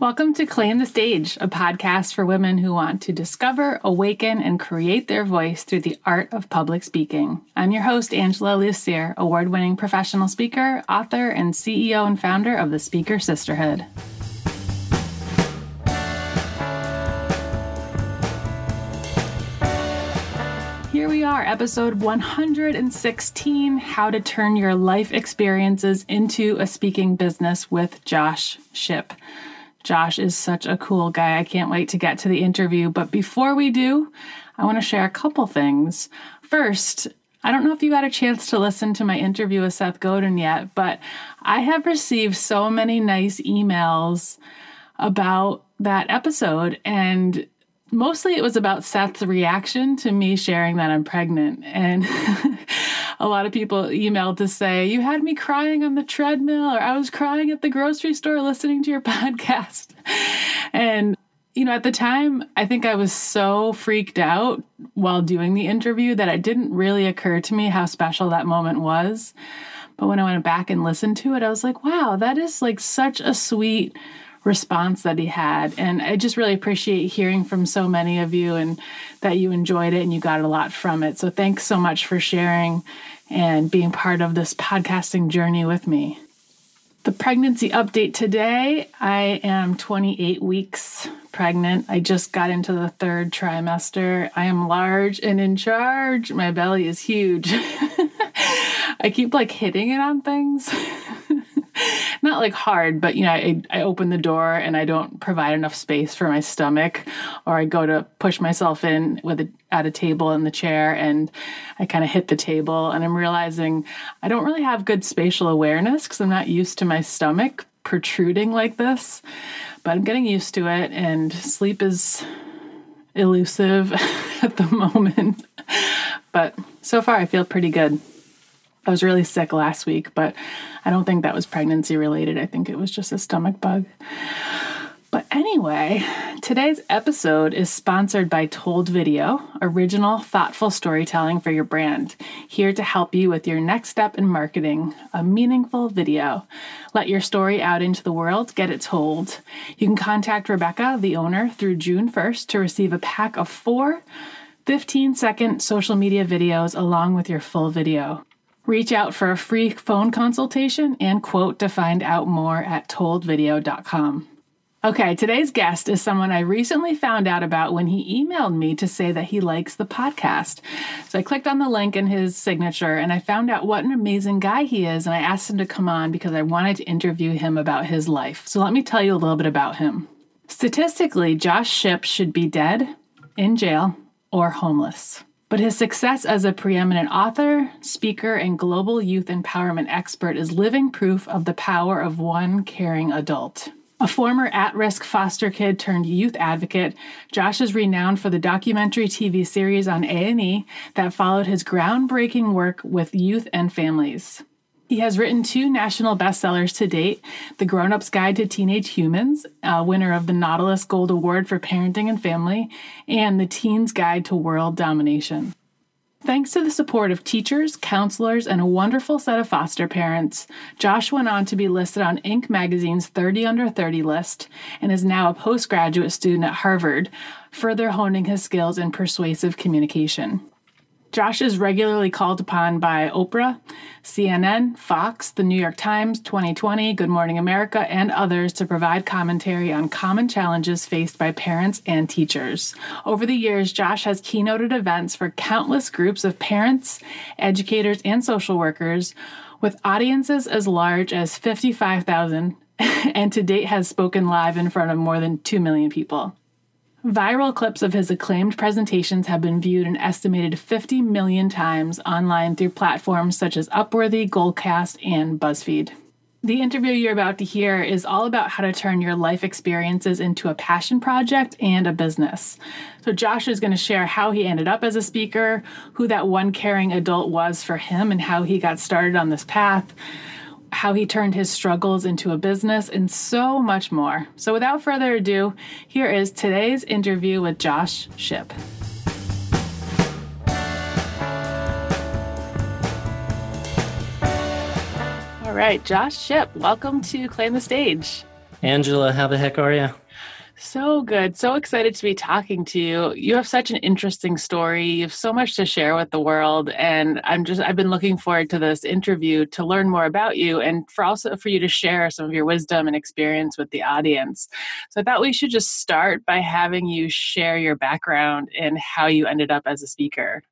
Welcome to Claim the Stage, a podcast for women who want to discover, awaken, and create their voice through the art of public speaking. I'm your host, Angela Lussier, award winning professional speaker, author, and CEO and founder of the Speaker Sisterhood. Here we are, episode 116 How to Turn Your Life Experiences into a Speaking Business with Josh Shipp. Josh is such a cool guy. I can't wait to get to the interview. But before we do, I want to share a couple things. First, I don't know if you got a chance to listen to my interview with Seth Godin yet, but I have received so many nice emails about that episode. And mostly it was about Seth's reaction to me sharing that I'm pregnant. And a lot of people emailed to say, You had me crying on the treadmill, or I was crying at the grocery store listening to your podcast. And you know, at the time, I think I was so freaked out while doing the interview that it didn't really occur to me how special that moment was. But when I went back and listened to it, I was like, wow, that is like such a sweet response that he had. And I just really appreciate hearing from so many of you and that you enjoyed it and you got a lot from it. So thanks so much for sharing and being part of this podcasting journey with me. The pregnancy update today I am 28 weeks pregnant. I just got into the third trimester. I am large and in charge. My belly is huge. I keep like hitting it on things. not like hard, but you know, I, I open the door and I don't provide enough space for my stomach, or I go to push myself in with a, at a table in the chair and I kind of hit the table, and I'm realizing I don't really have good spatial awareness because I'm not used to my stomach protruding like this, but I'm getting used to it, and sleep is elusive at the moment. But so far, I feel pretty good. I was really sick last week, but I don't think that was pregnancy related. I think it was just a stomach bug. But anyway, today's episode is sponsored by Told Video, original, thoughtful storytelling for your brand, here to help you with your next step in marketing a meaningful video. Let your story out into the world, get it told. You can contact Rebecca, the owner, through June 1st to receive a pack of four 15 second social media videos along with your full video. Reach out for a free phone consultation and quote to find out more at toldvideo.com. Okay, today's guest is someone I recently found out about when he emailed me to say that he likes the podcast. So I clicked on the link in his signature and I found out what an amazing guy he is. And I asked him to come on because I wanted to interview him about his life. So let me tell you a little bit about him. Statistically, Josh Shipp should be dead, in jail, or homeless. But his success as a preeminent author, speaker, and global youth empowerment expert is living proof of the power of one caring adult. A former at-risk foster kid turned youth advocate, Josh is renowned for the documentary TV series on A&E that followed his groundbreaking work with youth and families. He has written two national bestsellers to date The Grown Up's Guide to Teenage Humans, uh, winner of the Nautilus Gold Award for Parenting and Family, and The Teen's Guide to World Domination. Thanks to the support of teachers, counselors, and a wonderful set of foster parents, Josh went on to be listed on Inc. magazine's 30 Under 30 list and is now a postgraduate student at Harvard, further honing his skills in persuasive communication. Josh is regularly called upon by Oprah, CNN, Fox, The New York Times, 2020, Good Morning America, and others to provide commentary on common challenges faced by parents and teachers. Over the years, Josh has keynoted events for countless groups of parents, educators, and social workers with audiences as large as 55,000 and to date has spoken live in front of more than 2 million people. Viral clips of his acclaimed presentations have been viewed an estimated 50 million times online through platforms such as Upworthy, Goalcast, and BuzzFeed. The interview you're about to hear is all about how to turn your life experiences into a passion project and a business. So, Josh is going to share how he ended up as a speaker, who that one caring adult was for him, and how he got started on this path how he turned his struggles into a business, and so much more. So, without further ado, here is today's interview with Josh Shipp. All right, Josh Shipp, welcome to Claim the Stage. Angela, how the heck are you? So good. So excited to be talking to you. You have such an interesting story. You have so much to share with the world. And I'm just, I've been looking forward to this interview to learn more about you and for also for you to share some of your wisdom and experience with the audience. So I thought we should just start by having you share your background and how you ended up as a speaker.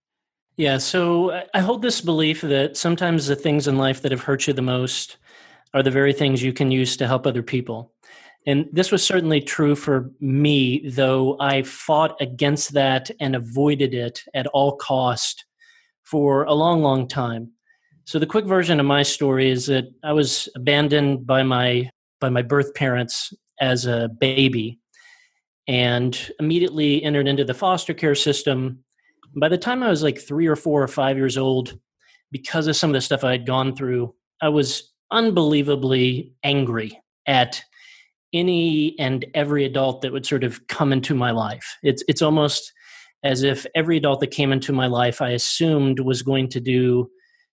Yeah. So uh, I hold this belief that sometimes the things in life that have hurt you the most are the very things you can use to help other people. And this was certainly true for me, though I fought against that and avoided it at all cost for a long, long time. So the quick version of my story is that I was abandoned by my by my birth parents as a baby and immediately entered into the foster care system. By the time I was like 3 or 4 or 5 years old, because of some of the stuff I had gone through, I was unbelievably angry at any and every adult that would sort of come into my life. It's it's almost as if every adult that came into my life I assumed was going to do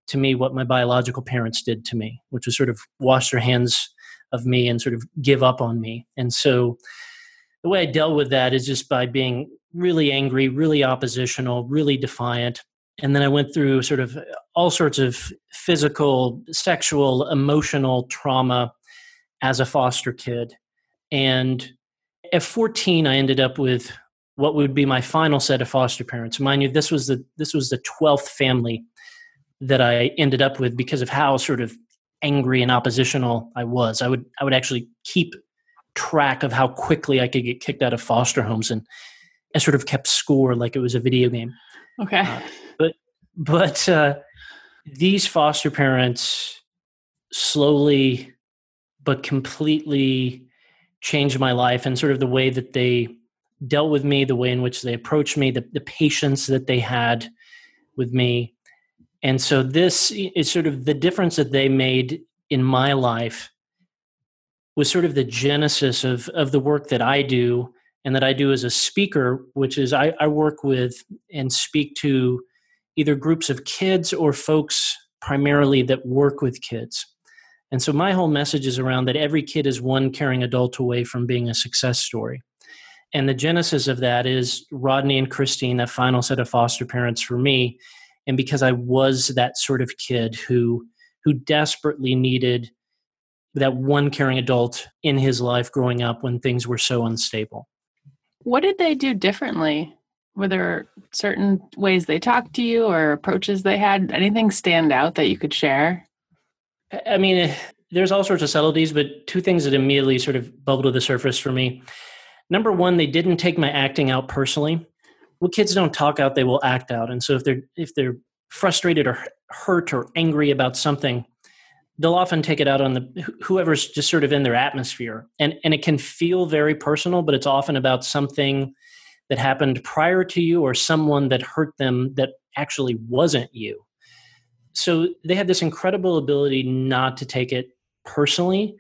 to me what my biological parents did to me, which was sort of wash their hands of me and sort of give up on me. And so the way I dealt with that is just by being really angry, really oppositional, really defiant. And then I went through sort of all sorts of physical, sexual, emotional trauma as a foster kid. And at 14, I ended up with what would be my final set of foster parents. Mind you, this was the this was the 12th family that I ended up with because of how sort of angry and oppositional I was. I would I would actually keep track of how quickly I could get kicked out of foster homes and I sort of kept score like it was a video game. Okay. Uh, but but uh, these foster parents slowly but completely changed my life and sort of the way that they dealt with me, the way in which they approached me, the, the patience that they had with me. And so this is sort of the difference that they made in my life was sort of the genesis of, of the work that I do and that I do as a speaker, which is I, I work with and speak to either groups of kids or folks primarily that work with kids. And so my whole message is around that every kid is one caring adult away from being a success story. And the genesis of that is Rodney and Christine, that final set of foster parents for me. And because I was that sort of kid who who desperately needed that one caring adult in his life growing up when things were so unstable. What did they do differently? Were there certain ways they talked to you or approaches they had? Anything stand out that you could share? I mean, there's all sorts of subtleties, but two things that immediately sort of bubbled to the surface for me. Number one, they didn't take my acting out personally. Well, kids don't talk out; they will act out. And so if they're if they're frustrated or hurt or angry about something, they'll often take it out on the whoever's just sort of in their atmosphere. And and it can feel very personal, but it's often about something that happened prior to you or someone that hurt them that actually wasn't you so they had this incredible ability not to take it personally,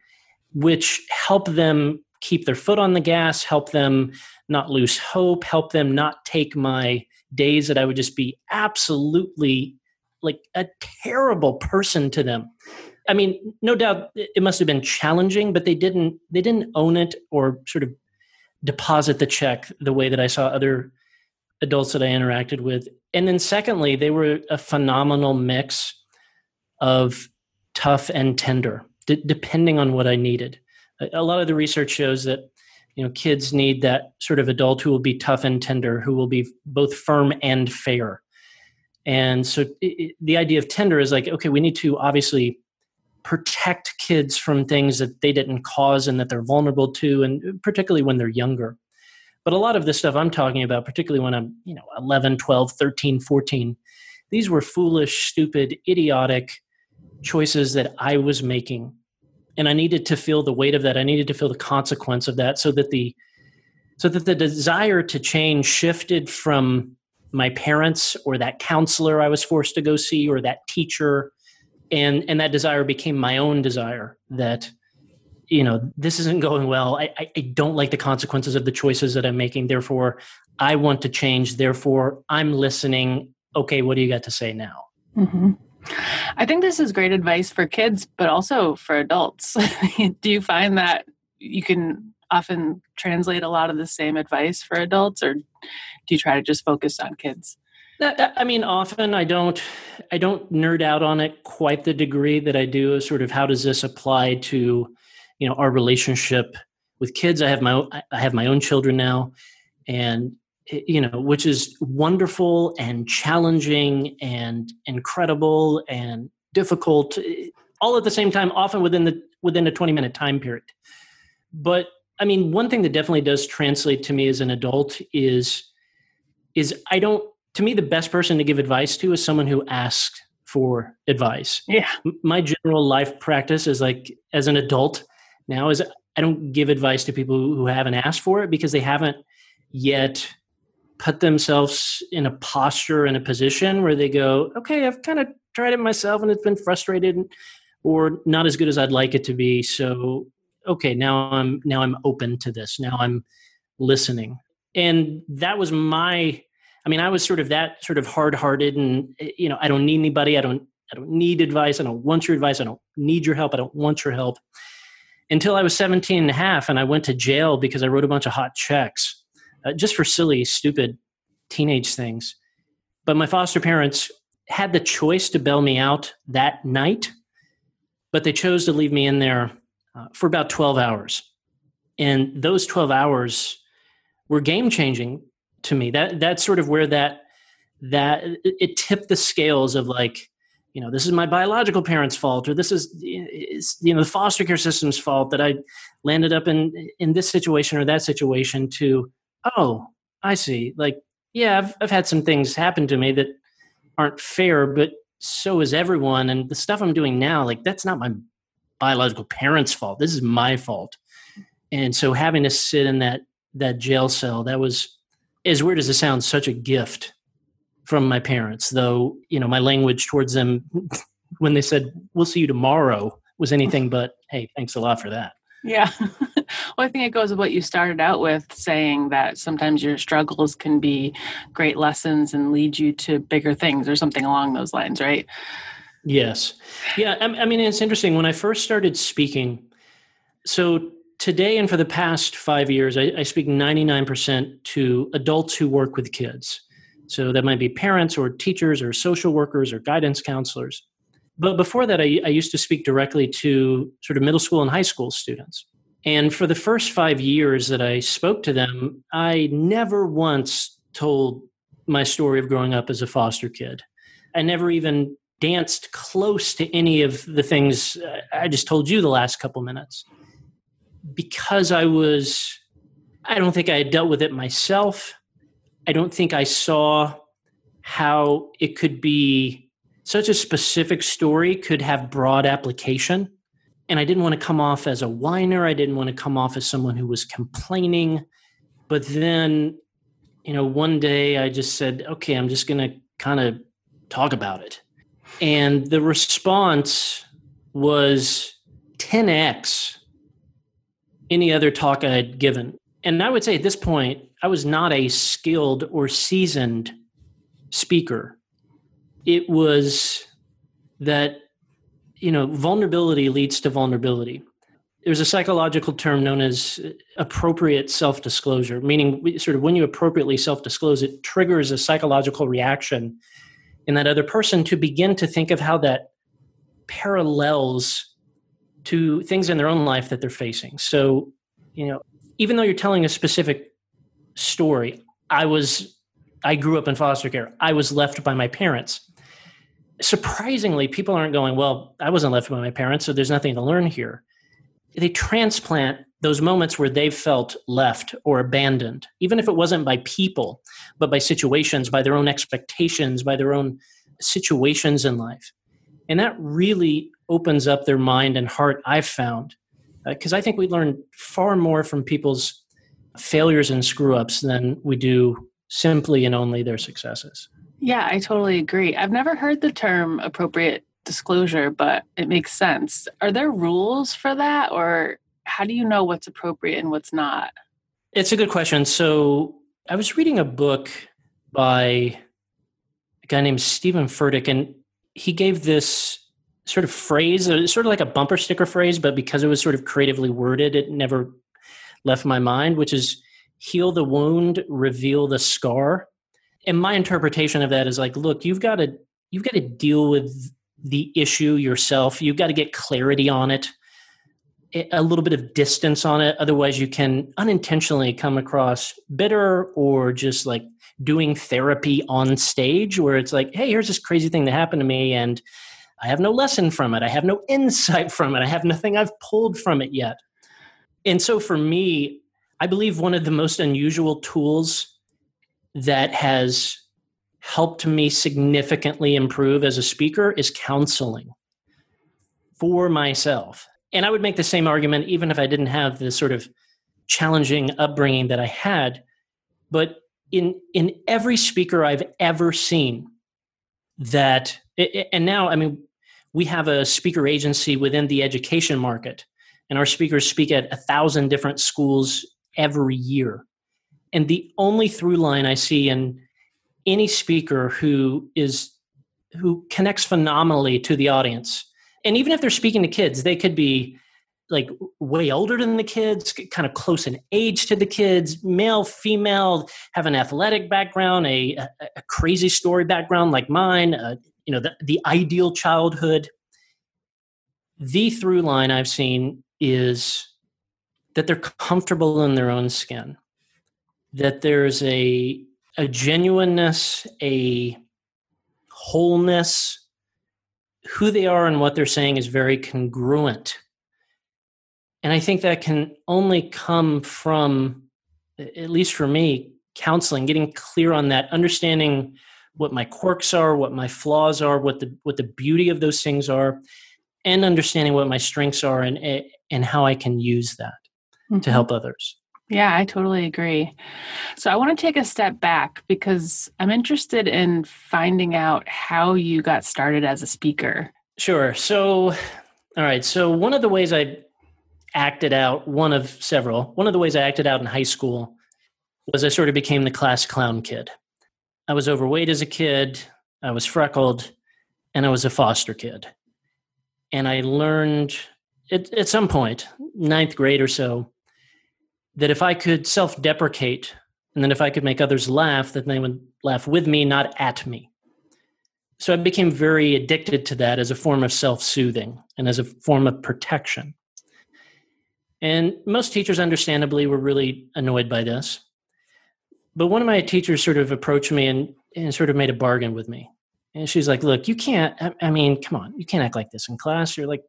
which helped them keep their foot on the gas, help them not lose hope, help them not take my days that I would just be absolutely like a terrible person to them. I mean, no doubt it must have been challenging, but they didn't they didn't own it or sort of deposit the check the way that I saw other adults that I interacted with. And then secondly, they were a phenomenal mix of tough and tender, d- depending on what I needed. A, a lot of the research shows that you know kids need that sort of adult who will be tough and tender, who will be both firm and fair. And so it, the idea of tender is like, okay, we need to obviously protect kids from things that they didn't cause and that they're vulnerable to, and particularly when they're younger. But a lot of the stuff I'm talking about, particularly when I'm, you know, 11, 12, 13, 14, these were foolish, stupid, idiotic choices that I was making. And I needed to feel the weight of that. I needed to feel the consequence of that so that the so that the desire to change shifted from my parents or that counselor I was forced to go see or that teacher and and that desire became my own desire that you know this isn't going well I, I, don't like the consequences of the choices that i'm making therefore i want to change therefore i'm listening okay what do you got to say now mm-hmm. i think this is great advice for kids but also for adults do you find that you can often translate a lot of the same advice for adults, or do you try to just focus on kids? I mean, often I don't, I don't nerd out on it quite the degree that I do. Sort of, how does this apply to, you know, our relationship with kids? I have my, own, I have my own children now, and you know, which is wonderful and challenging and incredible and difficult, eh, all at the same time. Often within the within a twenty minute time period. But I mean, one thing that definitely does translate to me as an adult is is I don't to me the best person to give advice to is someone who asks for advice. Yeah. My general life practice is like as an adult now is I don't give advice to people who haven't asked for it because they haven't yet put themselves in a posture in a position where they go, okay, I've kind of tried it myself and it's been frustrated or not as good as I'd like it to be. So okay, now I'm now I'm open to this. Now I'm listening. And that was my I mean, I was sort of that sort of hard-hearted and you know, I don't need anybody. I don't I don't need advice. I don't want your advice. I don't need your help. I don't want your help. Until I was 17 and a half and I went to jail because I wrote a bunch of hot checks uh, just for silly, stupid teenage things. But my foster parents had the choice to bail me out that night, but they chose to leave me in there uh, for about 12 hours. And those 12 hours were game changing to me. That that's sort of where that that it tipped the scales of like, you know, this is my biological parents' fault, or this is you know the foster care system's fault that I landed up in in this situation or that situation. To oh, I see. Like, yeah, I've I've had some things happen to me that aren't fair, but so is everyone. And the stuff I'm doing now, like that's not my biological parents' fault. This is my fault. And so having to sit in that that jail cell, that was as weird as it sounds, such a gift from my parents. Though, you know, my language towards them when they said, We'll see you tomorrow was anything but, hey, thanks a lot for that. Yeah. well, I think it goes with what you started out with saying that sometimes your struggles can be great lessons and lead you to bigger things or something along those lines, right? Yes. Yeah. I, mean, it's interesting. When I first started speaking, so today and for the past five years, I, I speak 99% to adults who work with kids. So that might be parents or teachers or social workers or guidance counselors. But before that, I, I, used to speak directly to sort of middle school and high school students. And for the first five years that I spoke to them, I never once told my story of growing up as a foster kid. I never even danced close to any of the things uh, I just told you the last couple minutes because I was, I don't think I had dealt with it myself. I don't think I saw how it could be such a specific story could have broad application. And I didn't want to come off as a whiner. I didn't want to come off as someone who was complaining. But then, you know, one day I just said, okay, I'm just going to kind of talk about it. And the response was 10x any other talk I had given. And I would say at this point, I was not a skilled or seasoned speaker. It was that, you know, vulnerability leads to vulnerability. There's a psychological term known as appropriate self disclosure, meaning sort of when you appropriately self disclose, it triggers a psychological reaction in that other person to begin to think of how that parallels to things in their own life that they're facing. So, you know, even though you're telling a specific story, I was I grew up in foster care. I was left by my parents. Surprisingly, people aren't going, well, I wasn't left by my parents, so there's nothing to learn here. They transplant those moments where they've felt left or abandoned, even if it wasn't by people, but by situations, by their own expectations, by their own situations in life. And that really opens up their mind and heart, I've found. Because uh, I think we learn far more from people's failures and screw ups than we do simply and only their successes. Yeah, I totally agree. I've never heard the term appropriate disclosure, but it makes sense. Are there rules for that, or how do you know what's appropriate and what's not? It's a good question. So I was reading a book by a guy named Steven Furtick, and he gave this sort of phrase, uh, sort of like a bumper sticker phrase, but because it was sort of creatively worded, it never left my mind, which is heal the wound, reveal the scar. And my interpretation of that is like, look, you've got to you've got to deal with the issue yourself. You've got to get clarity on it, a little bit of distance on it. Otherwise, you can unintentionally come across bitter or just like doing therapy on stage where it's like, hey, here's this crazy thing that happened to me. And I have no lesson from it. I have no insight from it. I have nothing I've pulled from it yet. And so for me, I believe one of the most unusual tools that has helped me significantly improve as a speaker is counseling for myself. And I would make the same argument even if I didn't have the sort of challenging upbringing that I had. But in in every speaker I've ever seen that and now I mean we have a speaker agency within the education market and our speakers speak at a thousand different schools every year. And the only through line I see in any speaker who is who connects phenomenally to the audience and even if they're speaking to kids they could be like way older than the kids kind of close in age to the kids male female have an athletic background a, a, a crazy story background like mine uh, you know the, the ideal childhood the through line i've seen is that they're comfortable in their own skin that there's a a genuineness, a wholeness. Who they are and what they're saying is very congruent. And I think that can only come from, at least for me, counseling, getting clear on that, understanding what my quirks are, what my flaws are, what the what the beauty of those things are, and understanding what my strengths are and and how I can use that mm-hmm. to help others. Yeah, I totally agree. So I want to take a step back because I'm interested in finding out how you got started as a speaker. Sure. So, all right. So, one of the ways I acted out, one of several, one of the ways I acted out in high school was I sort of became the class clown kid. I was overweight as a kid, I was freckled, and I was a foster kid. And I learned at, at some point, ninth grade or so, that if I could self deprecate and then if I could make others laugh, that they would laugh with me, not at me. So I became very addicted to that as a form of self soothing and as a form of protection. And most teachers, understandably, were really annoyed by this. But one of my teachers sort of approached me and, and sort of made a bargain with me. And she's like, Look, you can't, I, I mean, come on, you can't act like this in class. You're like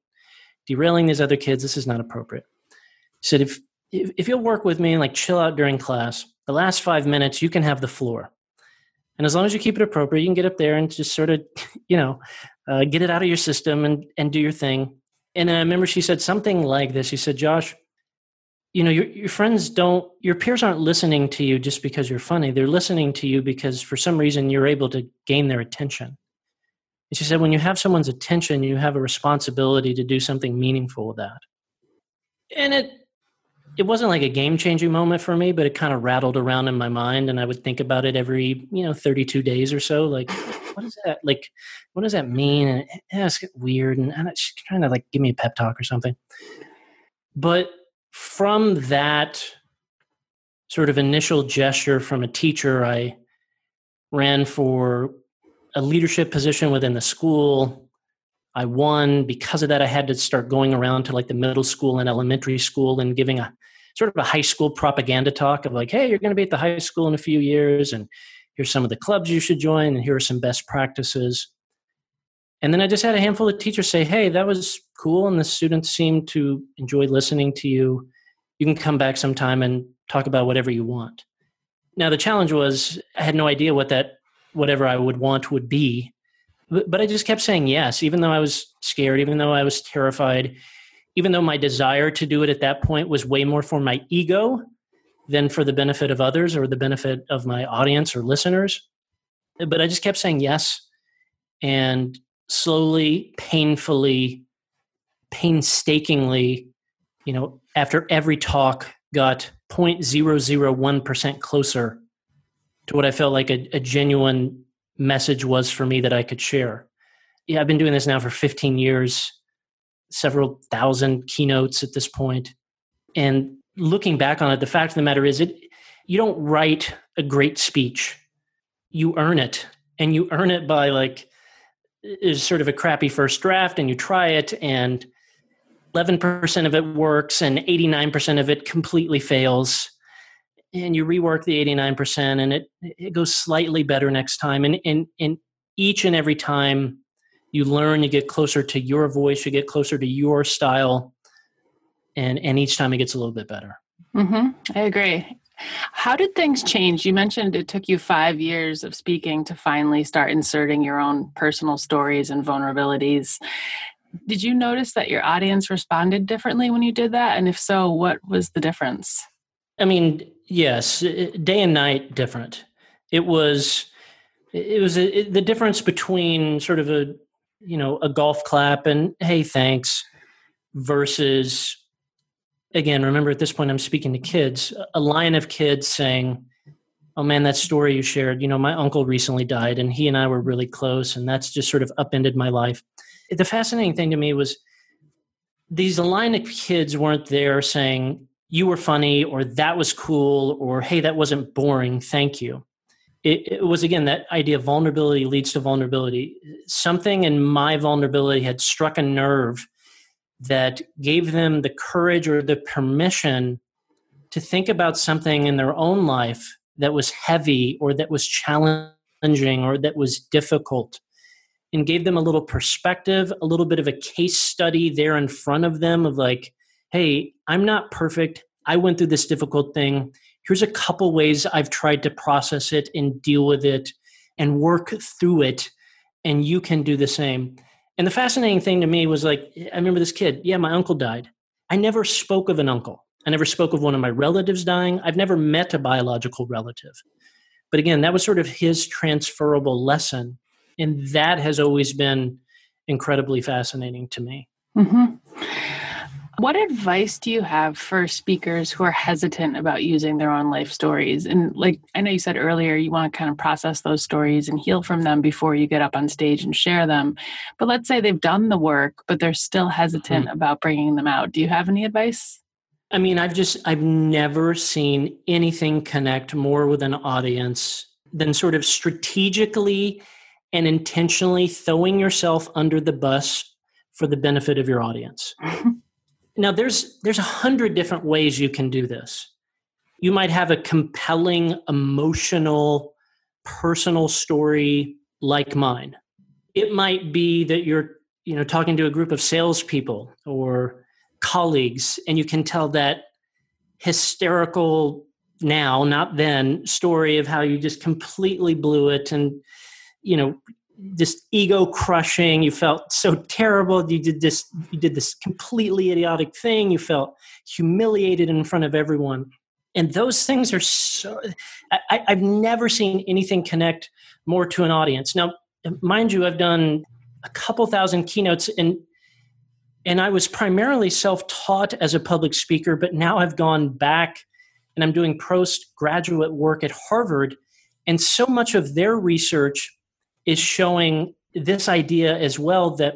derailing these other kids. This is not appropriate. She said, If, if, if you'll work with me and like chill out during class, the last five minutes you can have the floor. And as long as you keep it appropriate, you can get up there and just sort of, you know, uh, get it out of your system and, and do your thing. And I remember she said something like this. She said, Josh, you know, your, your friends don't, your peers aren't listening to you just because you're funny. They're listening to you because for some reason you're able to gain their attention. And she said, when you have someone's attention, you have a responsibility to do something meaningful with that. And it, it wasn't like a game changing moment for me, but it kind of rattled around in my mind, and I would think about it every you know 32 days or so. Like, what is that? Like, what does that mean? And it's weird, and, and it's trying to like give me a pep talk or something. But from that sort of initial gesture from a teacher, I ran for a leadership position within the school I won. Because of that, I had to start going around to like the middle school and elementary school and giving a sort of a high school propaganda talk of like, hey, you're going to be at the high school in a few years, and here's some of the clubs you should join, and here are some best practices. And then I just had a handful of teachers say, hey, that was cool, and the students seemed to enjoy listening to you. You can come back sometime and talk about whatever you want. Now, the challenge was I had no idea what that whatever I would want would be but, I just kept saying yes, even though I was scared, even though I was terrified, even though my desire to do it at that point was way more for my ego than for the benefit of others or the benefit of my audience or listeners. But I just kept saying yes. And slowly, painfully, painstakingly, you know, after every talk, got 0.001% closer to what I felt like a, a genuine message was for me that I could share. yeah, I've been doing this now for 15 years, several thousand keynotes at this point. And looking back on it, the fact of the matter is it you don't write a great speech. You earn it. And you earn it by like is sort of a crappy first draft and you try it and 11% of it works and 89% of it completely fails. And you rework the 89% and it it goes slightly better next time. And and, and each and every time you learn you get closer to your voice you get closer to your style and and each time it gets a little bit better. Mm-hmm. i agree how did things change? You mentioned it took you five years of speaking to finally start inserting your own personal stories and vulnerabilities. Did you notice that your audience responded differently when you did that? And if so what was the difference? I mean yes day and night different. It was it was a, it, the difference between sort of a you know a golf clap and hey thanks versus again remember at this point i'm speaking to kids a line of kids saying oh man that story you shared you know my uncle recently died and he and i were really close and that's just sort of upended my life. The fascinating thing to me was these line of kids weren't there saying you were funny or that was cool or hey that wasn't boring thank you. It, it, was again that idea of vulnerability leads to vulnerability. Something in my vulnerability had struck a nerve that gave them the courage or the permission to think about something in their own life that was heavy or that was challenging or that was difficult and gave them a little perspective a little bit of a case study there in front of them of like hey, I'm not perfect. I went through this difficult thing. Here's a couple ways I've tried to process it and deal with it and work through it. And you can do the same. And the fascinating thing to me was like, I remember this kid. Yeah, my uncle died. I never spoke of an uncle. I never spoke of one of my relatives dying. I've never met a biological relative. But again, that was sort of his transferable lesson. And that has always been incredibly fascinating to me. Mm-hmm. What advice do you have for speakers who are hesitant about using their own life stories? And like I know you said earlier, you want to kind of process those stories and heal from them before you get up on stage and share them. But let's say they've done the work, but they're still hesitant mm-hmm. about bringing them out. Do you have any advice? I mean, I've just, I've never seen anything connect more with an audience than sort of strategically and intentionally throwing yourself under the bus for the benefit of your audience. Now there's there's a hundred different ways you can do this. You might have a compelling, emotional, personal story like mine. It might be that you're, you know, talking to a group of salespeople or colleagues, and you can tell that hysterical now, not then, story of how you just completely blew it and you know just ego crushing you felt so terrible you did this you did this completely idiotic thing you felt humiliated in front of everyone. And those things are so I, i've never seen anything connect more to an audience. Now mind you i've done a couple thousand keynotes and and i was primarily self-taught as a public speaker but now i've gone back and i'm doing postgraduate work at harvard and so much of their research is showing this idea as well that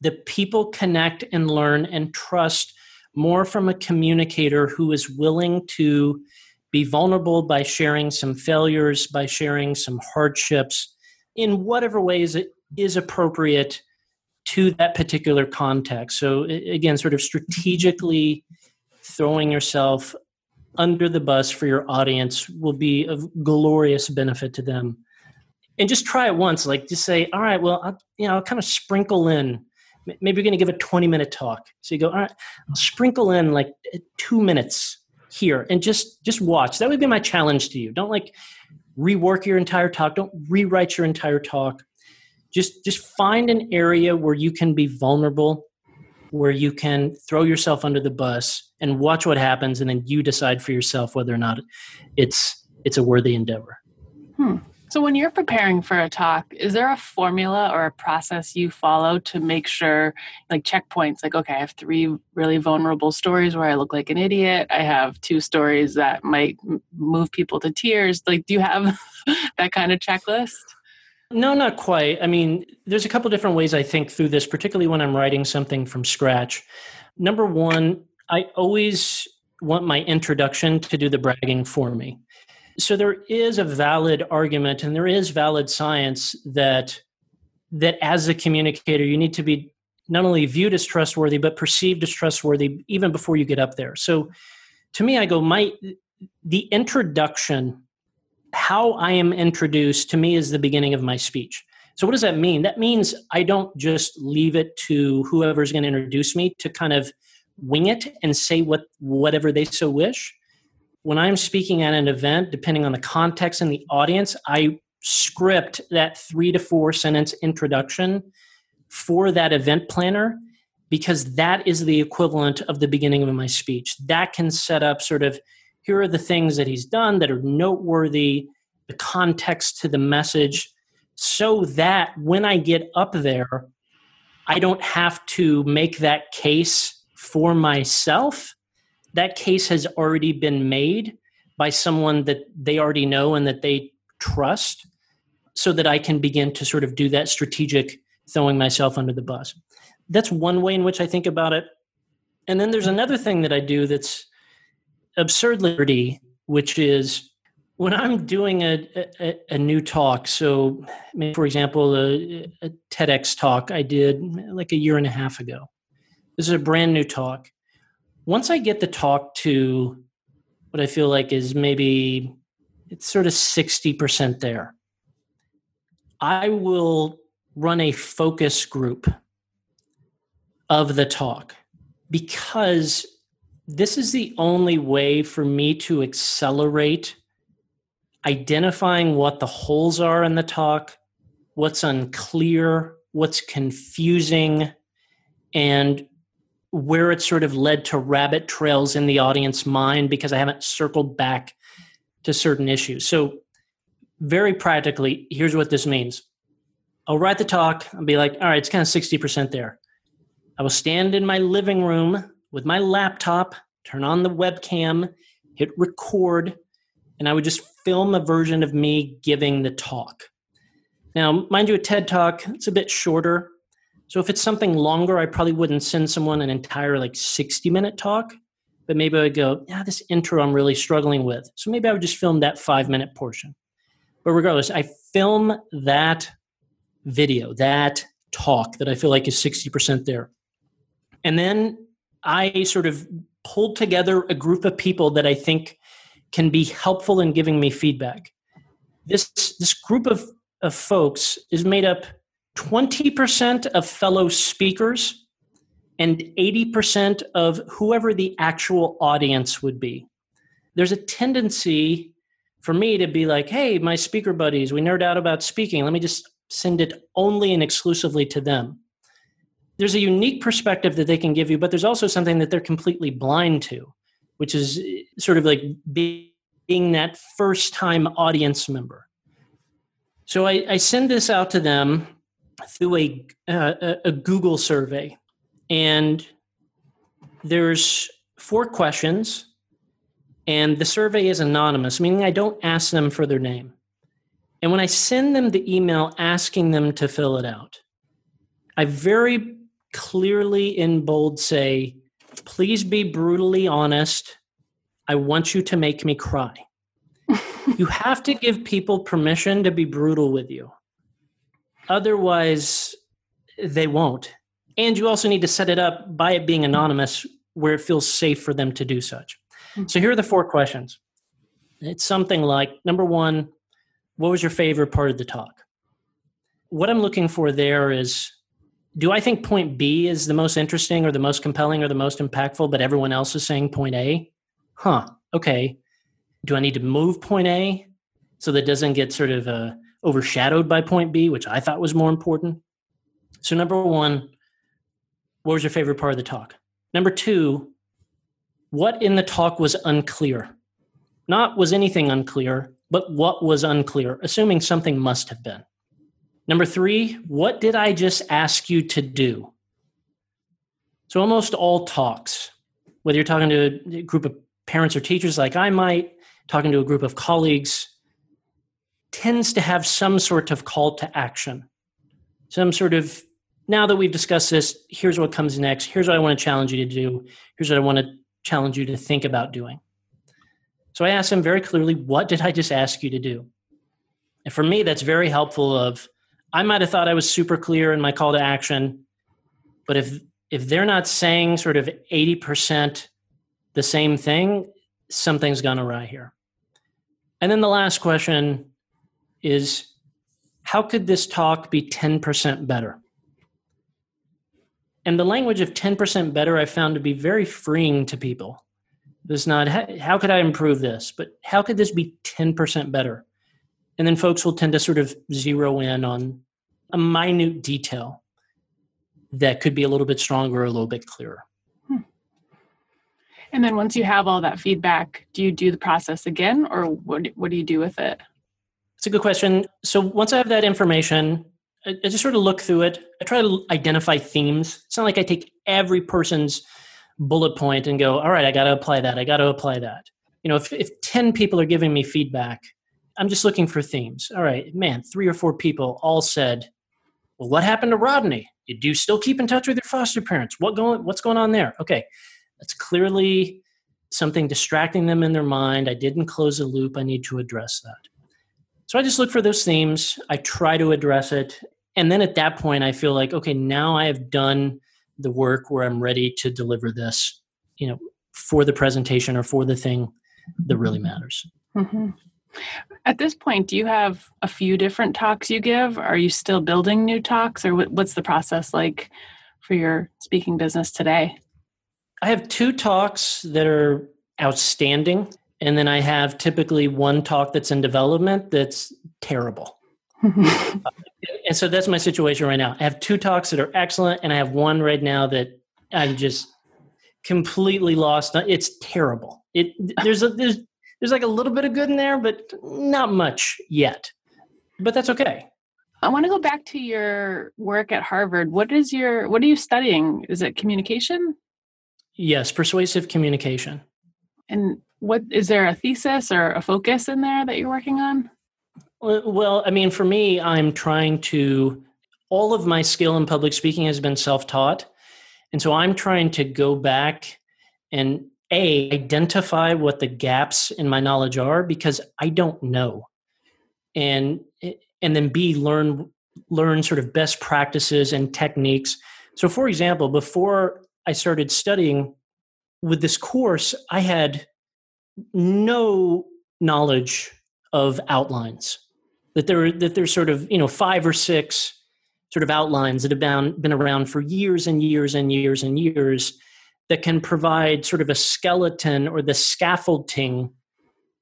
the people connect and learn and trust more from a communicator who is willing to be vulnerable by sharing some failures, by sharing some hardships in whatever ways it is appropriate to that particular context. So, again, sort of strategically throwing yourself under the bus for your audience will be of glorious benefit to them and just try it once. Like just say, all right, well, I'll, you know, I'll kind of sprinkle in. Maybe you're going to give a 20 minute talk. So you go, all right, I'll sprinkle in like two minutes here and just just watch. That would be my challenge to you. Don't like rework your entire talk. Don't rewrite your entire talk. Just just find an area where you can be vulnerable, where you can throw yourself under the bus and watch what happens, and then you decide for yourself whether or not it's it's a worthy endeavor. So, when you're preparing for a talk, is there a formula or a process you follow to make sure, like checkpoints, like, okay, I have three really vulnerable stories where I look like an idiot. I have two stories that might move people to tears. Like, do you have that kind of checklist? No, not quite. I mean, there's a couple different ways I think through this, particularly when I'm writing something from scratch. Number one, I always want my introduction to do the bragging for me. So there is a valid argument and there is valid science that that as a communicator you need to be not only viewed as trustworthy but perceived as trustworthy even before you get up there. So to me I go my the introduction how I am introduced to me is the beginning of my speech. So what does that mean? That means I don't just leave it to whoever's going to introduce me to kind of wing it and say what whatever they so wish when I'm speaking at an event, depending on the context and the audience, I script that three to four sentence introduction for that event planner because that is the equivalent of the beginning of my speech. That can set up sort of here are the things that he's done that are noteworthy, the context to the message, so that when I get up there, I don't have to make that case for myself that case has already been made by someone that they already know and that they trust so that I can begin to sort of do that strategic throwing myself under the bus. That's one way in which I think about it. And then there's another thing that I do that's absurdly, which is when I'm doing a, a, a new talk. So, for example, a, a TEDx talk I did like a year and a half ago. This is a brand new talk once I get the talk to what I feel like is maybe it's sort of 60% there, I will run a focus group of the talk because this is the only way for me to accelerate identifying what the holes are in the talk, what's unclear, what's confusing, and where it sort of led to rabbit trails in the audience mind because I haven't circled back to certain issues. So, very practically, here's what this means I'll write the talk and be like, all right, it's kind of 60% there. I will stand in my living room with my laptop, turn on the webcam, hit record, and I would just film a version of me giving the talk. Now, mind you, a TED talk, it's a bit shorter. So if it's something longer, I probably wouldn't send someone an entire like 60 minute talk, but maybe I would go, yeah, this intro I'm really struggling with. So maybe I would just film that five minute portion. But regardless, I film that video, that talk that I feel like is 60% there. And then I sort of pulled together a group of people that I think can be helpful in giving me feedback. This this group of, of folks is made up 20% of fellow speakers and 80% of whoever the actual audience would be. There's a tendency for me to be like, hey, my speaker buddies, we nerd out about speaking. Let me just send it only and exclusively to them. There's a unique perspective that they can give you, but there's also something that they're completely blind to, which is eh, sort of like being that first time audience member. So I, I send this out to them through a, uh, a Google survey, and there's four questions, and the survey is anonymous, meaning I don't ask them for their name. And when I send them the email asking them to fill it out, I very clearly in bold say, please be brutally honest. I want you to make me cry. you have to give people permission to be brutal with you. Otherwise, they won't. And you also need to set it up by it being anonymous where it feels safe for them to do such. Mm-hmm. So here are the four questions. It's something like number one, what was your favorite part of the talk? What I'm looking for there is do I think point B is the most interesting or the most compelling or the most impactful, but everyone else is saying point A? Huh, okay. Do I need to move point A so that doesn't get sort of a overshadowed by point B, which I thought was more important. So, number one, what was your favorite part of the talk? Number two, what in the talk was unclear? Not was anything unclear, but what was unclear, assuming something must have been. Number three, what did I just ask you to do? So, almost all talks, whether you're talking to a group of parents or teachers like I might, talking to a group of colleagues, tends to have some sort of call to action. Some sort of now that we've discussed this, here's what comes next. Here's what I want to challenge you to do. Here's what I want to challenge you to think about doing. So I asked him very clearly, what did I just ask you to do? And for me, that's very helpful of I might have thought I was super clear in my call to action, but if if they're not saying sort of 80% the same thing, something's gone awry here. And then the last question is how could this talk be 10% better? And the language of 10% better I found to be very freeing to people. It's not, how could I improve this? But how could this be 10% better? And then folks will tend to sort of zero in on a minute detail that could be a little bit stronger a little bit clearer. Hmm. And then once you have all that feedback, do you do the process again or what, what do you do with it? It's a good question. So once I have that information, I, I just sort of look through it. I try to identify themes. It's not like I take every person's bullet point and go, all right, I got to apply that. I got to apply that. You know, if, if 10 people are giving me feedback, I'm just looking for themes. All right, man, three or four people all said, well, what happened to Rodney? You do still keep in touch with your foster parents? What going, what's going on there? Okay, that's clearly something distracting them in their mind. I didn't close a loop. I need to address that. So I just look for those themes. I try to address it. And then at that point, I feel like, okay, now I have done the work where I'm ready to deliver this, you know, for the presentation or for the thing that really matters. Mm-hmm. At this point, do you have a few different talks you give? Are you still building new talks, or what's the process like for your speaking business today? I have two talks that are outstanding, and then I have typically one talk that's in development that's terrible. uh, and so that's my situation right now. I have two talks that are excellent, and I have one right now that I'm just completely lost. It's terrible. It there's a there's there's like a little bit of good in there, but not much yet. But that's okay. I want to go back to your work at Harvard. What is your what are you studying? Is it communication? Yes, persuasive communication. And what is there a thesis or a focus in there that you're working on? Well, I mean, for me, I'm trying to all of my skill in public speaking has been self-taught. And so I'm trying to go back and a identify what the gaps in my knowledge are because i don't know and and then b learn learn sort of best practices and techniques so for example before i started studying with this course i had no knowledge of outlines that there are that there's sort of you know five or six sort of outlines that have been, been around for years and years and years and years that can provide sort of a skeleton or the scaffolding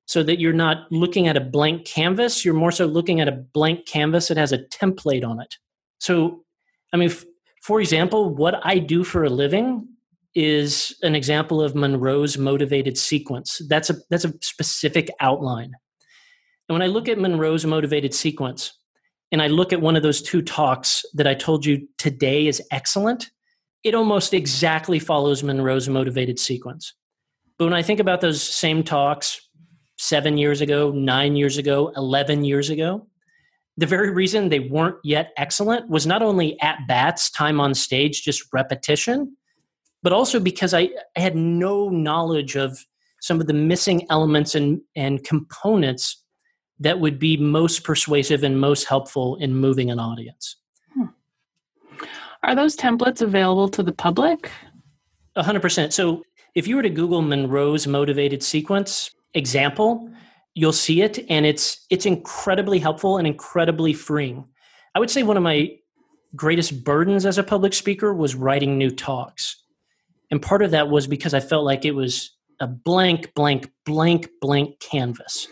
so that you're not looking at a blank canvas you're more so looking at a blank canvas that has a template on it. So i mean f- for example what i do for a living is an example of monroe's motivated sequence that's a that's a specific outline and when i look at monroe's motivated sequence and i look at one of those two talks that i told you today is excellent it almost exactly follows Monroe's motivated sequence. But when I think about those same talks seven years ago, nine years ago, 11 years ago, the very reason they weren't yet excellent was not only at bats, time on stage, just repetition, but also because I, I had no knowledge of some of the missing elements and, and components that would be most persuasive and most helpful in moving an audience. Hmm. Are those templates available to the public? 100%. So if you were to Google Monroe's motivated sequence example, you'll see it and it's it's incredibly helpful and incredibly freeing. I would say one of my greatest burdens as a public speaker was writing new talks. And part of that was because I felt like it was a blank blank blank blank canvas.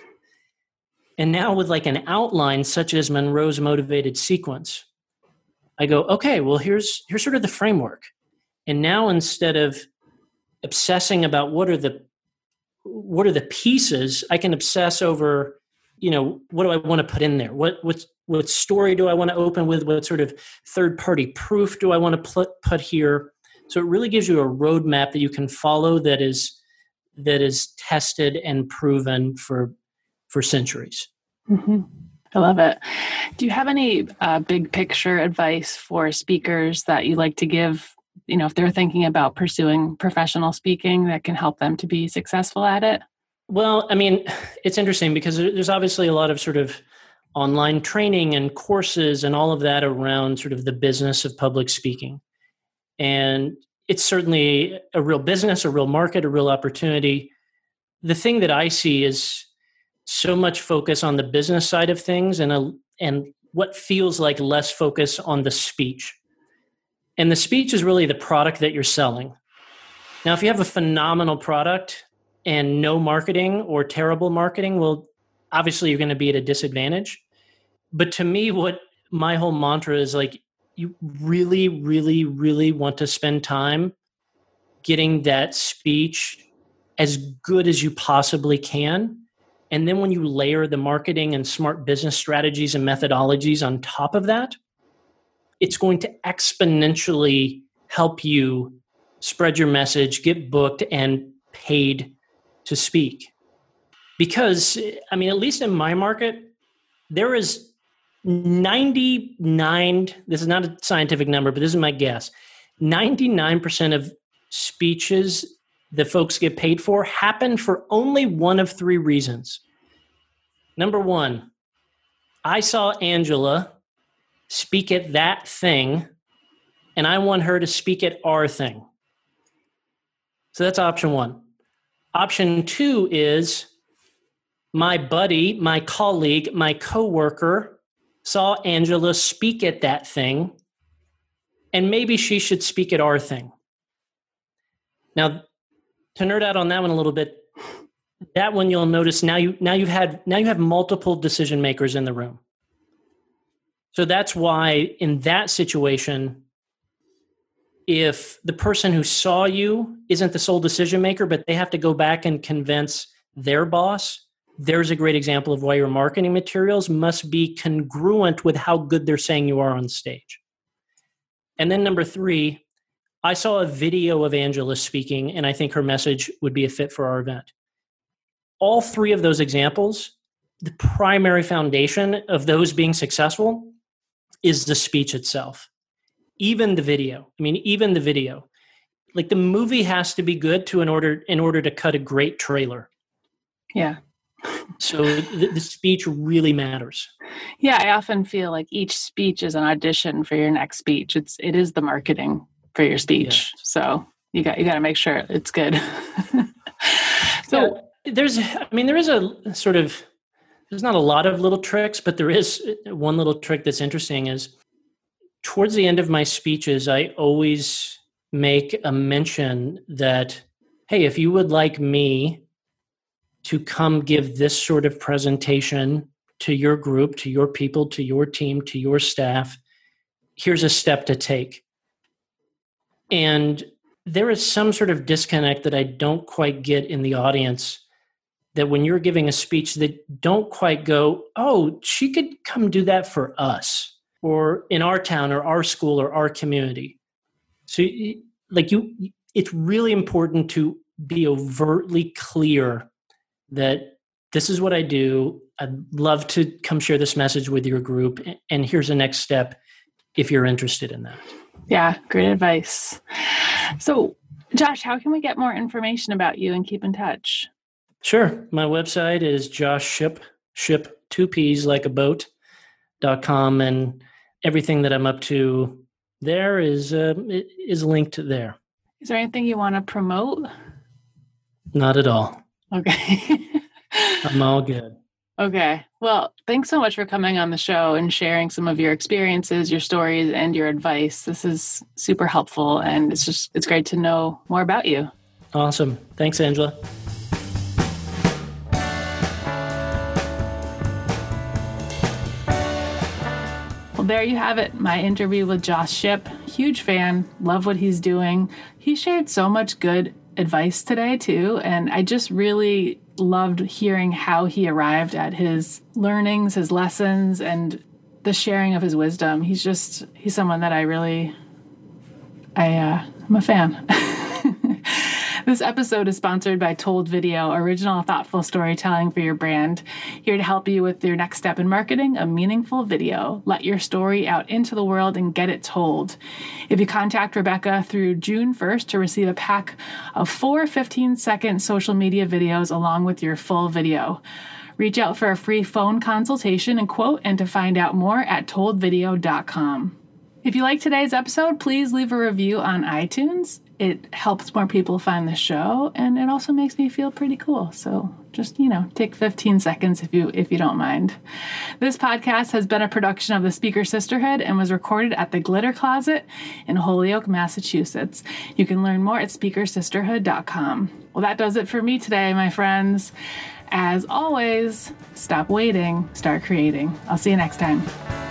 And now with like an outline such as Monroe's motivated sequence, I go, okay, well, here's here's sort of the framework. And now instead of obsessing about what are the what are the pieces, I can obsess over, you know, what do I want to put in there? What what what story do I want to open with? What sort of third party proof do I want to put put here? So it really gives you a roadmap that you can follow that is that is tested and proven for for centuries. Mm-hmm. I love it. Do you have any uh, big picture advice for speakers that you like to give? You know, if they're thinking about pursuing professional speaking, that can help them to be successful at it. Well, I mean, it's interesting because there's obviously a lot of sort of online training and courses and all of that around sort of the business of public speaking. And it's certainly a real business, a real market, a real opportunity. The thing that I see is so much focus on the business side of things and a, and what feels like less focus on the speech. And the speech is really the product that you're selling. Now, if you have a phenomenal product and no marketing or terrible marketing, well, obviously you're going to be at a disadvantage. But to me, what my whole mantra is like, you really, really, really want to spend time getting that speech as good as you possibly can. And then when you layer the marketing and smart business strategies and methodologies on top of that, it's going to exponentially help you spread your message, get booked, and paid to speak. Because, I mean, at least in my market, there is 99, this is not a scientific number, but this is my guess 99% of speeches that folks get paid for happen for only one of three reasons. Number one, I saw Angela speak at that thing, and I want her to speak at our thing. So that's option one. Option two is my buddy, my colleague, my coworker saw Angela speak at that thing, and maybe she should speak at our thing. Now, to nerd out on that one a little bit, that one you'll notice now you now you've had now you have multiple decision makers in the room. So that's why in that situation, if the person who saw you isn't the sole decision maker, but they have to go back and convince their boss, there's a great example of why your marketing materials must be congruent with how good they're saying you are on stage. And then number three, I saw a video of Angela speaking, and I think her message would be a fit for our event. All three of those examples, the primary foundation of those being successful is the speech itself. Even the video. I mean, even the video. Like the movie has to be good to in order in order to cut a great trailer. Yeah. So the, the, speech really matters. Yeah, I often feel like each speech is an audition for your next speech. It's it is the marketing for your speech. Yeah. So you got you got to make sure it's good. so yeah, there's I mean there is a sort of there's not a lot of little tricks, but there is uh, one little trick that's interesting is towards the end of my speeches I always make a mention that hey, if you would like me to come give this sort of presentation to your group, to your people, to your team, to your staff. Here's a step to take. And there is some sort of disconnect that I don't quite get in the audience that when you're giving a speech that don't quite go, oh, she could come do that for us or in our town or our school or our community. So like you it's really important to be overtly clear that this is what I do. I'd love to come share this message with your group. And here's the next step if you're interested in that. Yeah, great advice. So, Josh, how can we get more information about you and keep in touch? Sure. My website is Josh Shipp, ship two P's like a boat dot com, and everything that I'm up to there is uh, is linked there. Is there anything you want to promote? Not at all. Okay. I'm all good. Okay. Well, thanks so much for coming on the show and sharing some of your experiences, your stories, and your advice. This is super helpful and it's just it's great to know more about you. Awesome. Thanks, Angela. Well, there you have it. My interview with Josh Shipp. Huge fan. Love what he's doing. He shared so much good advice today, too. And I just really loved hearing how he arrived at his learnings, his lessons, and the sharing of his wisdom. He's just, he's someone that I really, I, uh, I'm a fan. This episode is sponsored by Told Video, original thoughtful storytelling for your brand. Here to help you with your next step in marketing, a meaningful video. Let your story out into the world and get it told. If you contact Rebecca through June 1st to receive a pack of four 15 second social media videos along with your full video. Reach out for a free phone consultation and quote, and to find out more at toldvideo.com. If you like today's episode, please leave a review on iTunes. It helps more people find the show and it also makes me feel pretty cool. So just, you know, take 15 seconds if you if you don't mind. This podcast has been a production of the Speaker Sisterhood and was recorded at the Glitter Closet in Holyoke, Massachusetts. You can learn more at speakersisterhood.com. Well, that does it for me today, my friends. As always, stop waiting, start creating. I'll see you next time.